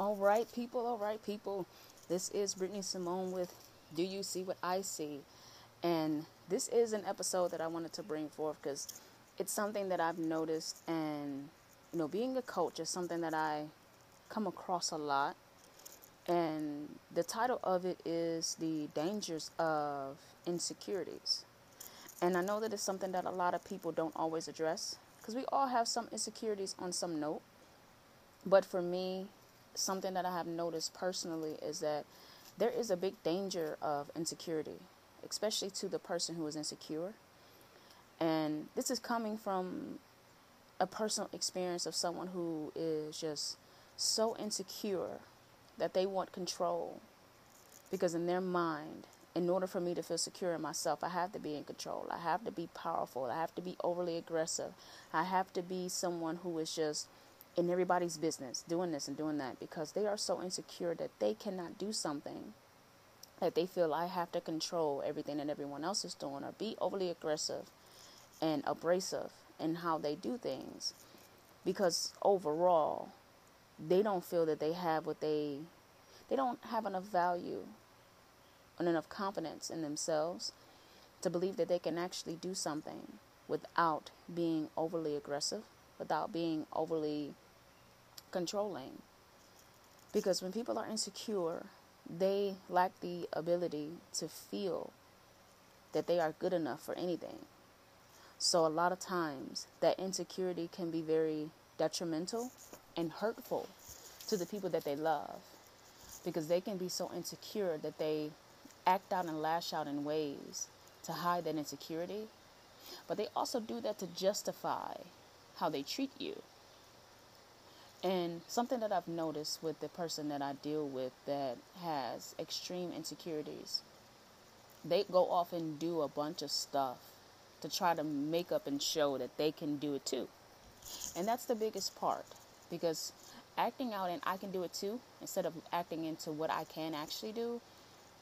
All right, people. All right, people. This is Brittany Simone with Do You See What I See? And this is an episode that I wanted to bring forth because it's something that I've noticed. And, you know, being a coach is something that I come across a lot. And the title of it is The Dangers of Insecurities. And I know that it's something that a lot of people don't always address because we all have some insecurities on some note. But for me, something that I have noticed personally is that there is a big danger of insecurity, especially to the person who is insecure. And this is coming from a personal experience of someone who is just so insecure that they want control. Because in their mind, in order for me to feel secure in myself, I have to be in control. I have to be powerful. I have to be overly aggressive. I have to be someone who is just in everybody's business, doing this and doing that, because they are so insecure that they cannot do something that they feel I have to control everything that everyone else is doing or be overly aggressive and abrasive in how they do things. Because overall, they don't feel that they have what they they don't have enough value and enough confidence in themselves to believe that they can actually do something without being overly aggressive, without being overly controlling. Because when people are insecure, they lack the ability to feel that they are good enough for anything. So, a lot of times, that insecurity can be very detrimental and hurtful to the people that they love because they can be so insecure that they act out and lash out in ways to hide that insecurity. But they also do that to justify how they treat you. And something that I've noticed with the person that I deal with that has extreme insecurities, they go off and do a bunch of stuff to try to make up and show that they can do it too. And that's the biggest part because acting out and I can do it too instead of acting into what I can actually do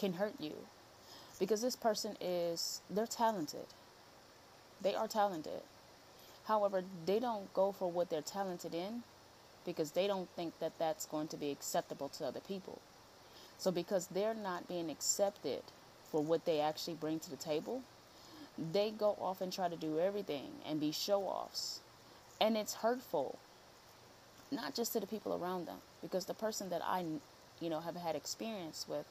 can hurt you. Because this person is, they're talented. They are talented. However, they don't go for what they're talented in because they don't think that that's going to be acceptable to other people. So, because they're not being accepted for what they actually bring to the table, they go off and try to do everything and be show offs. And it's hurtful, not just to the people around them, because the person that I, you know, have had experience with,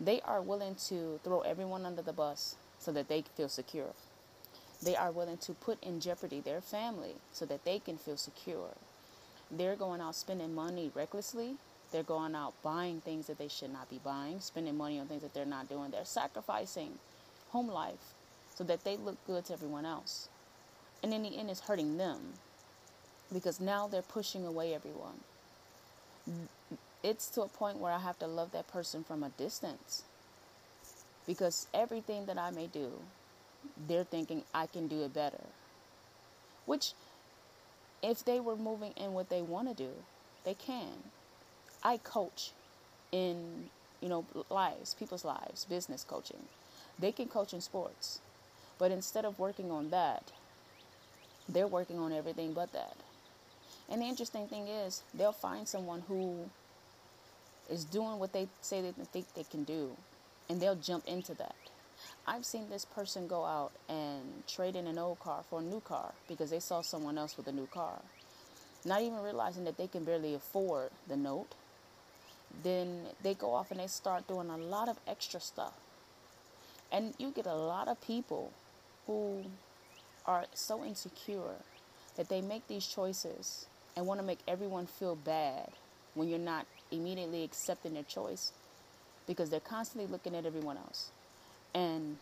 they are willing to throw everyone under the bus so that they feel secure. They are willing to put in jeopardy their family so that they can feel secure. They're going out spending money recklessly. They're going out buying things that they should not be buying, spending money on things that they're not doing. They're sacrificing home life so that they look good to everyone else. And in the end, it's hurting them because now they're pushing away everyone. It's to a point where I have to love that person from a distance because everything that I may do, they're thinking I can do it better. Which if they were moving in what they want to do, they can. I coach in, you know, lives, people's lives, business coaching. They can coach in sports. But instead of working on that, they're working on everything but that. And the interesting thing is, they'll find someone who is doing what they say they think they can do, and they'll jump into that. I've seen this person go out and trade in an old car for a new car because they saw someone else with a new car. Not even realizing that they can barely afford the note. Then they go off and they start doing a lot of extra stuff. And you get a lot of people who are so insecure that they make these choices and want to make everyone feel bad when you're not immediately accepting their choice because they're constantly looking at everyone else. And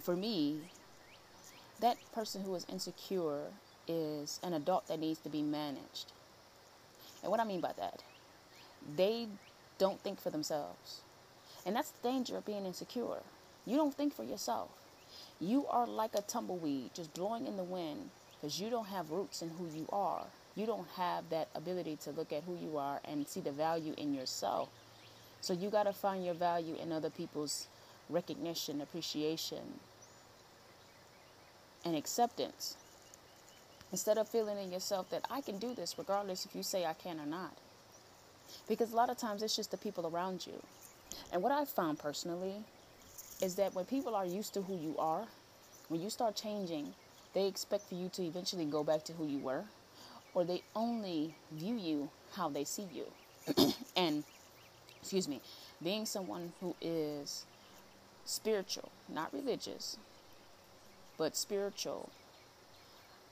for me, that person who is insecure is an adult that needs to be managed. And what I mean by that, they don't think for themselves. And that's the danger of being insecure. You don't think for yourself. You are like a tumbleweed just blowing in the wind because you don't have roots in who you are. You don't have that ability to look at who you are and see the value in yourself. So you got to find your value in other people's recognition, appreciation, and acceptance. Instead of feeling in yourself that I can do this regardless if you say I can or not. Because a lot of times it's just the people around you. And what I've found personally is that when people are used to who you are, when you start changing, they expect for you to eventually go back to who you were, or they only view you how they see you. and, excuse me, being someone who is spiritual, not religious, but spiritual,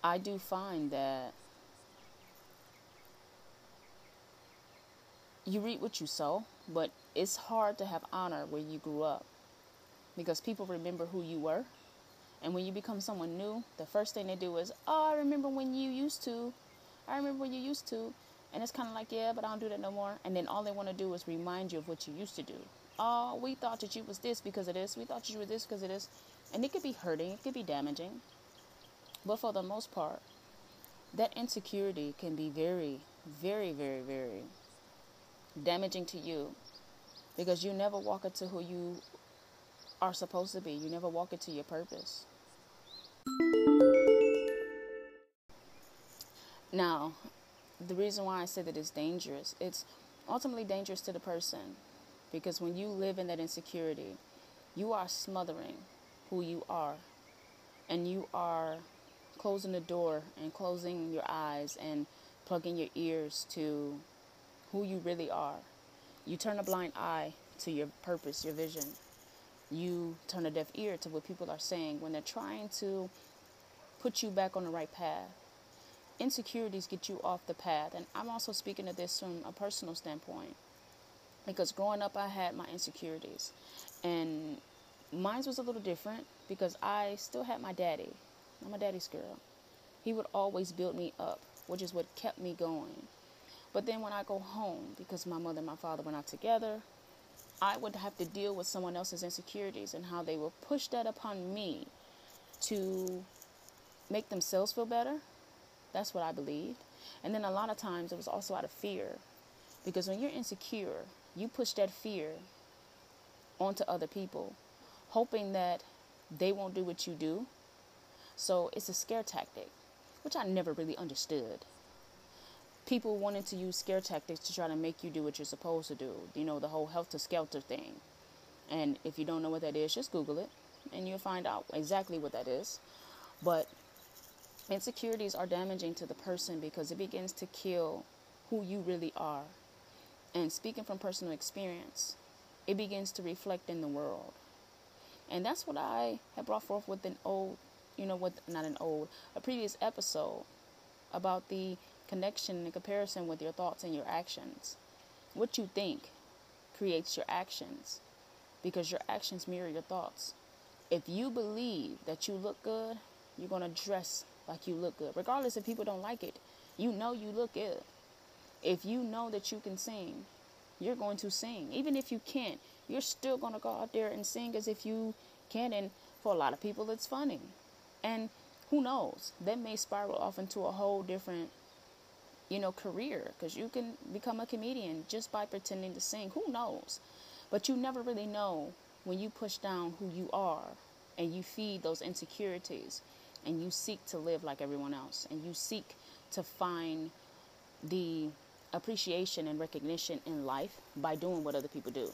I do find that you reap what you sow, but it's hard to have honor where you grew up because people remember who you were. And when you become someone new, the first thing they do is, Oh, I remember when you used to. I remember when you used to. And it's kind of like, Yeah, but I don't do that no more. And then all they want to do is remind you of what you used to do. Oh, we thought that you was this because of this. We thought you were this because of this. And it could be hurting, it could be damaging. But for the most part, that insecurity can be very, very, very, very damaging to you because you never walk into who you are supposed to be. You never walk into your purpose. Now, the reason why I say that it's dangerous, it's ultimately dangerous to the person because when you live in that insecurity, you are smothering who you are and you are closing the door and closing your eyes and plugging your ears to who you really are. You turn a blind eye to your purpose, your vision. You turn a deaf ear to what people are saying when they're trying to put you back on the right path. Insecurities get you off the path. And I'm also speaking of this from a personal standpoint. Because growing up, I had my insecurities. And mine was a little different because I still had my daddy. I'm a daddy's girl. He would always build me up, which is what kept me going. But then when I go home, because my mother and my father were not together, I would have to deal with someone else's insecurities and how they will push that upon me to make themselves feel better. That's what I believed. And then a lot of times it was also out of fear. Because when you're insecure, you push that fear onto other people, hoping that they won't do what you do. So it's a scare tactic, which I never really understood people wanting to use scare tactics to try to make you do what you're supposed to do. You know, the whole helter skelter thing. And if you don't know what that is, just Google it and you'll find out exactly what that is. But insecurities are damaging to the person because it begins to kill who you really are. And speaking from personal experience, it begins to reflect in the world. And that's what I have brought forth with an old, you know, with not an old, a previous episode about the connection and comparison with your thoughts and your actions. What you think creates your actions because your actions mirror your thoughts. If you believe that you look good, you're going to dress like you look good. Regardless if people don't like it, you know you look good. If you know that you can sing, you're going to sing. Even if you can't, you're still going to go out there and sing as if you can. And for a lot of people, it's funny. And who knows? That may spiral off into a whole different you know, career because you can become a comedian just by pretending to sing. Who knows? But you never really know when you push down who you are and you feed those insecurities and you seek to live like everyone else and you seek to find the appreciation and recognition in life by doing what other people do.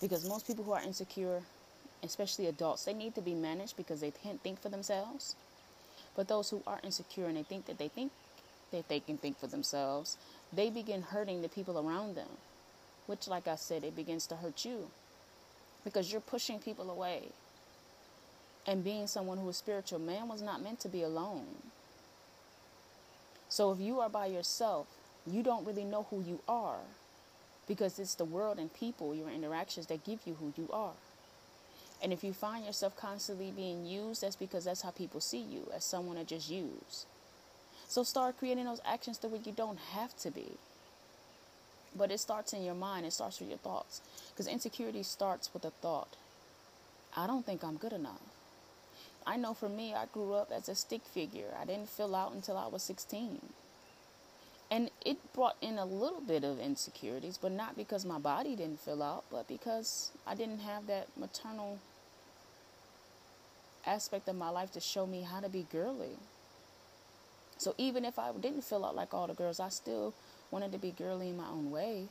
Because most people who are insecure, especially adults, they need to be managed because they can't think for themselves. But those who are insecure and they think that they think that they can think for themselves, they begin hurting the people around them, which, like I said, it begins to hurt you because you're pushing people away. And being someone who is spiritual, man was not meant to be alone. So if you are by yourself, you don't really know who you are because it's the world and people, your interactions that give you who you are. And if you find yourself constantly being used, that's because that's how people see you as someone that just use. So start creating those actions to where you don't have to be. But it starts in your mind, it starts with your thoughts. Because insecurity starts with a thought I don't think I'm good enough. I know for me, I grew up as a stick figure. I didn't fill out until I was 16. And it brought in a little bit of insecurities, but not because my body didn't fill out, but because I didn't have that maternal aspect of my life to show me how to be girly So even if I didn't fill out like all the girls, I still wanted to be girly in my own way.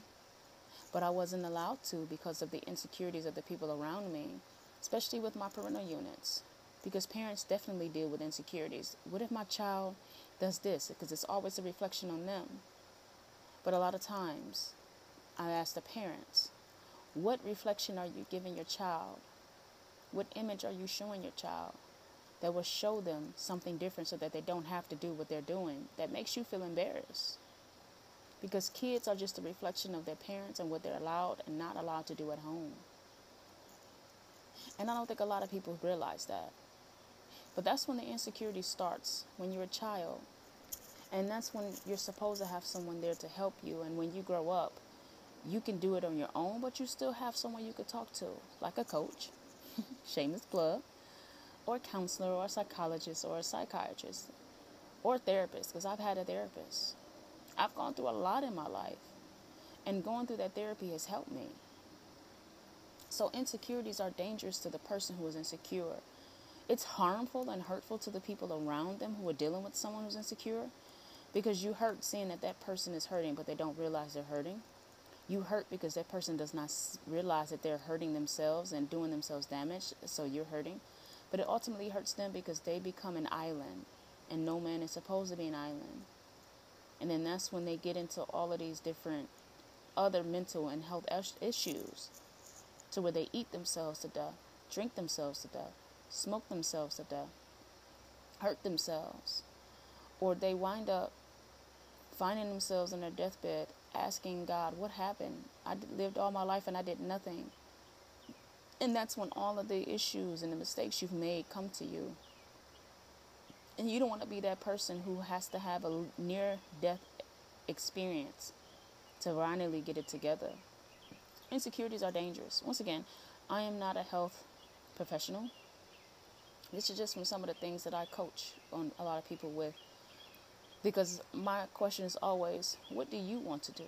But I wasn't allowed to because of the insecurities of the people around me, especially with my parental units. Because parents definitely deal with insecurities. What if my child does this? Because it's always a reflection on them. But a lot of times, I ask the parents, what reflection are you giving your child? What image are you showing your child that will show them something different so that they don't have to do what they're doing that makes you feel embarrassed? Because kids are just a reflection of their parents and what they're allowed and not allowed to do at home. And I don't think a lot of people realize that. But that's when the insecurity starts, when you're a child. And that's when you're supposed to have someone there to help you. And when you grow up, you can do it on your own, but you still have someone you could talk to, like a coach, shameless plug, or a counselor, or a psychologist, or a psychiatrist, or a therapist, because I've had a therapist. I've gone through a lot in my life, and going through that therapy has helped me. So, insecurities are dangerous to the person who is insecure. It's harmful and hurtful to the people around them who are dealing with someone who's insecure because you hurt seeing that that person is hurting, but they don't realize they're hurting. You hurt because that person does not realize that they're hurting themselves and doing themselves damage, so you're hurting. But it ultimately hurts them because they become an island, and no man is supposed to be an island. And then that's when they get into all of these different other mental and health issues to where they eat themselves to death, drink themselves to death, smoke themselves to death, hurt themselves, or they wind up finding themselves on their deathbed asking God, What happened? I lived all my life and I did nothing. And that's when all of the issues and the mistakes you've made come to you. And you don't want to be that person who has to have a near death experience to finally get it together. Insecurities are dangerous. Once again, I am not a health professional. This is just from some of the things that I coach on a lot of people with because my question is always, what do you want to do?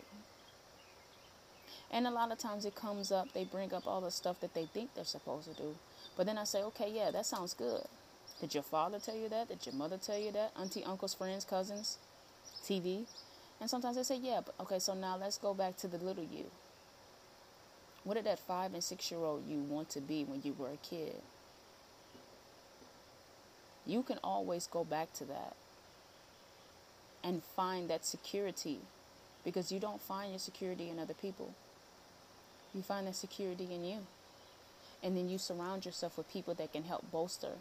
And a lot of times it comes up, they bring up all the stuff that they think they're supposed to do. But then I say, okay, yeah, that sounds good. Did your father tell you that? Did your mother tell you that? Auntie, uncles, friends, cousins, TV? And sometimes they say, yeah, but okay, so now let's go back to the little you. What did that five and six year old you want to be when you were a kid? You can always go back to that and find that security because you don't find your security in other people. You find that security in you. And then you surround yourself with people that can help bolster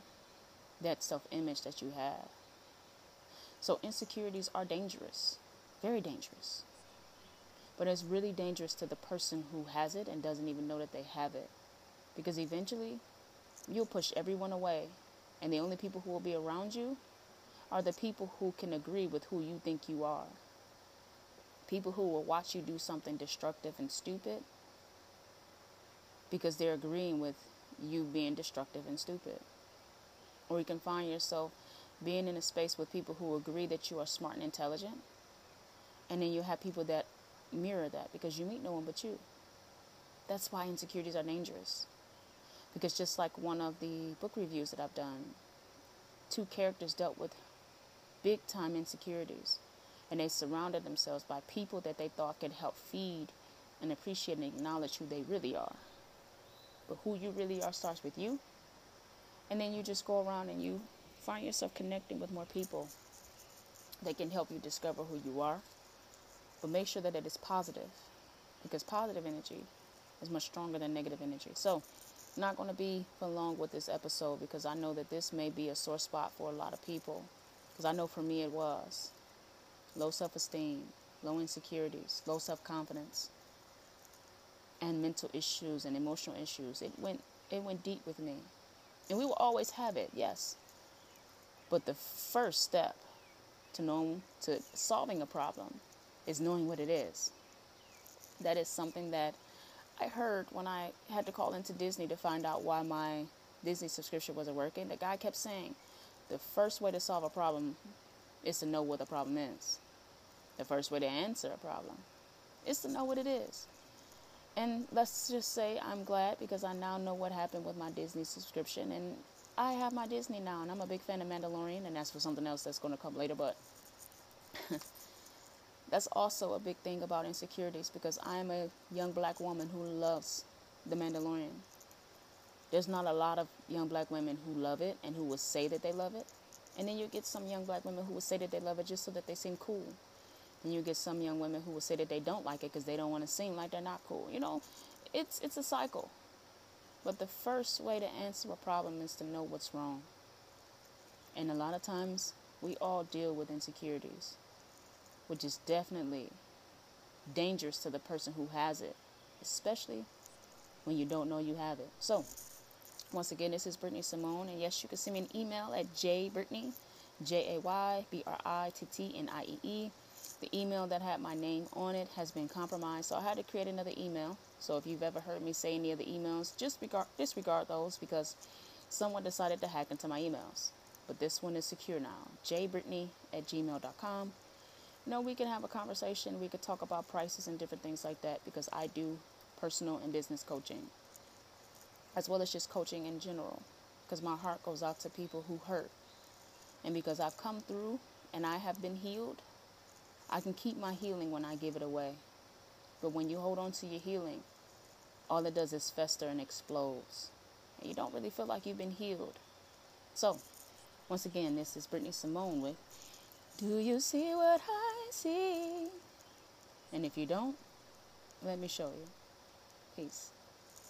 that self image that you have. So, insecurities are dangerous, very dangerous. But it's really dangerous to the person who has it and doesn't even know that they have it. Because eventually, you'll push everyone away, and the only people who will be around you are the people who can agree with who you think you are. People who will watch you do something destructive and stupid because they're agreeing with you being destructive and stupid. Or you can find yourself being in a space with people who agree that you are smart and intelligent. And then you have people that mirror that because you meet no one but you. That's why insecurities are dangerous. Because just like one of the book reviews that I've done, two characters dealt with big time insecurities. And they surrounded themselves by people that they thought could help feed and appreciate and acknowledge who they really are. But who you really are starts with you. And then you just go around and you find yourself connecting with more people that can help you discover who you are. But make sure that it is positive because positive energy is much stronger than negative energy. So, not going to be for long with this episode because I know that this may be a sore spot for a lot of people. Because I know for me it was. Low self esteem, low insecurities, low self confidence, and mental issues and emotional issues. It went it went deep with me. And we will always have it, yes. But the first step to know to solving a problem is knowing what it is. That is something that I heard when I had to call into Disney to find out why my Disney subscription wasn't working. The guy kept saying, the first way to solve a problem is to know what the problem is. The first way to answer a problem is to know what it is. And let's just say I'm glad because I now know what happened with my Disney subscription and I have my Disney now and I'm a big fan of Mandalorian and that's for something else that's going to come later but That's also a big thing about insecurities because I am a young black woman who loves The Mandalorian. There's not a lot of young black women who love it and who will say that they love it. And then you get some young black women who will say that they love it just so that they seem cool. And you get some young women who will say that they don't like it because they don't want to seem like they're not cool. You know, it's it's a cycle. But the first way to answer a problem is to know what's wrong. And a lot of times we all deal with insecurities, which is definitely dangerous to the person who has it, especially when you don't know you have it. So, once again, this is Brittany Simone, and yes, you can send me an email at jaybrittniee, J A Y B R I T T N I E E. The email that had my name on it has been compromised, so I had to create another email. So if you've ever heard me say any of the emails, just regard, disregard those because someone decided to hack into my emails. But this one is secure now. jaybrittniee at gmail.com. Know, we can have a conversation. We could talk about prices and different things like that because I do personal and business coaching as well as just coaching in general because my heart goes out to people who hurt. And because I've come through and I have been healed, I can keep my healing when I give it away. But when you hold on to your healing, all it does is fester and explodes. And you don't really feel like you've been healed. So, once again, this is Brittany Simone with Do You See What I See? And if you don't, let me show you. Peace.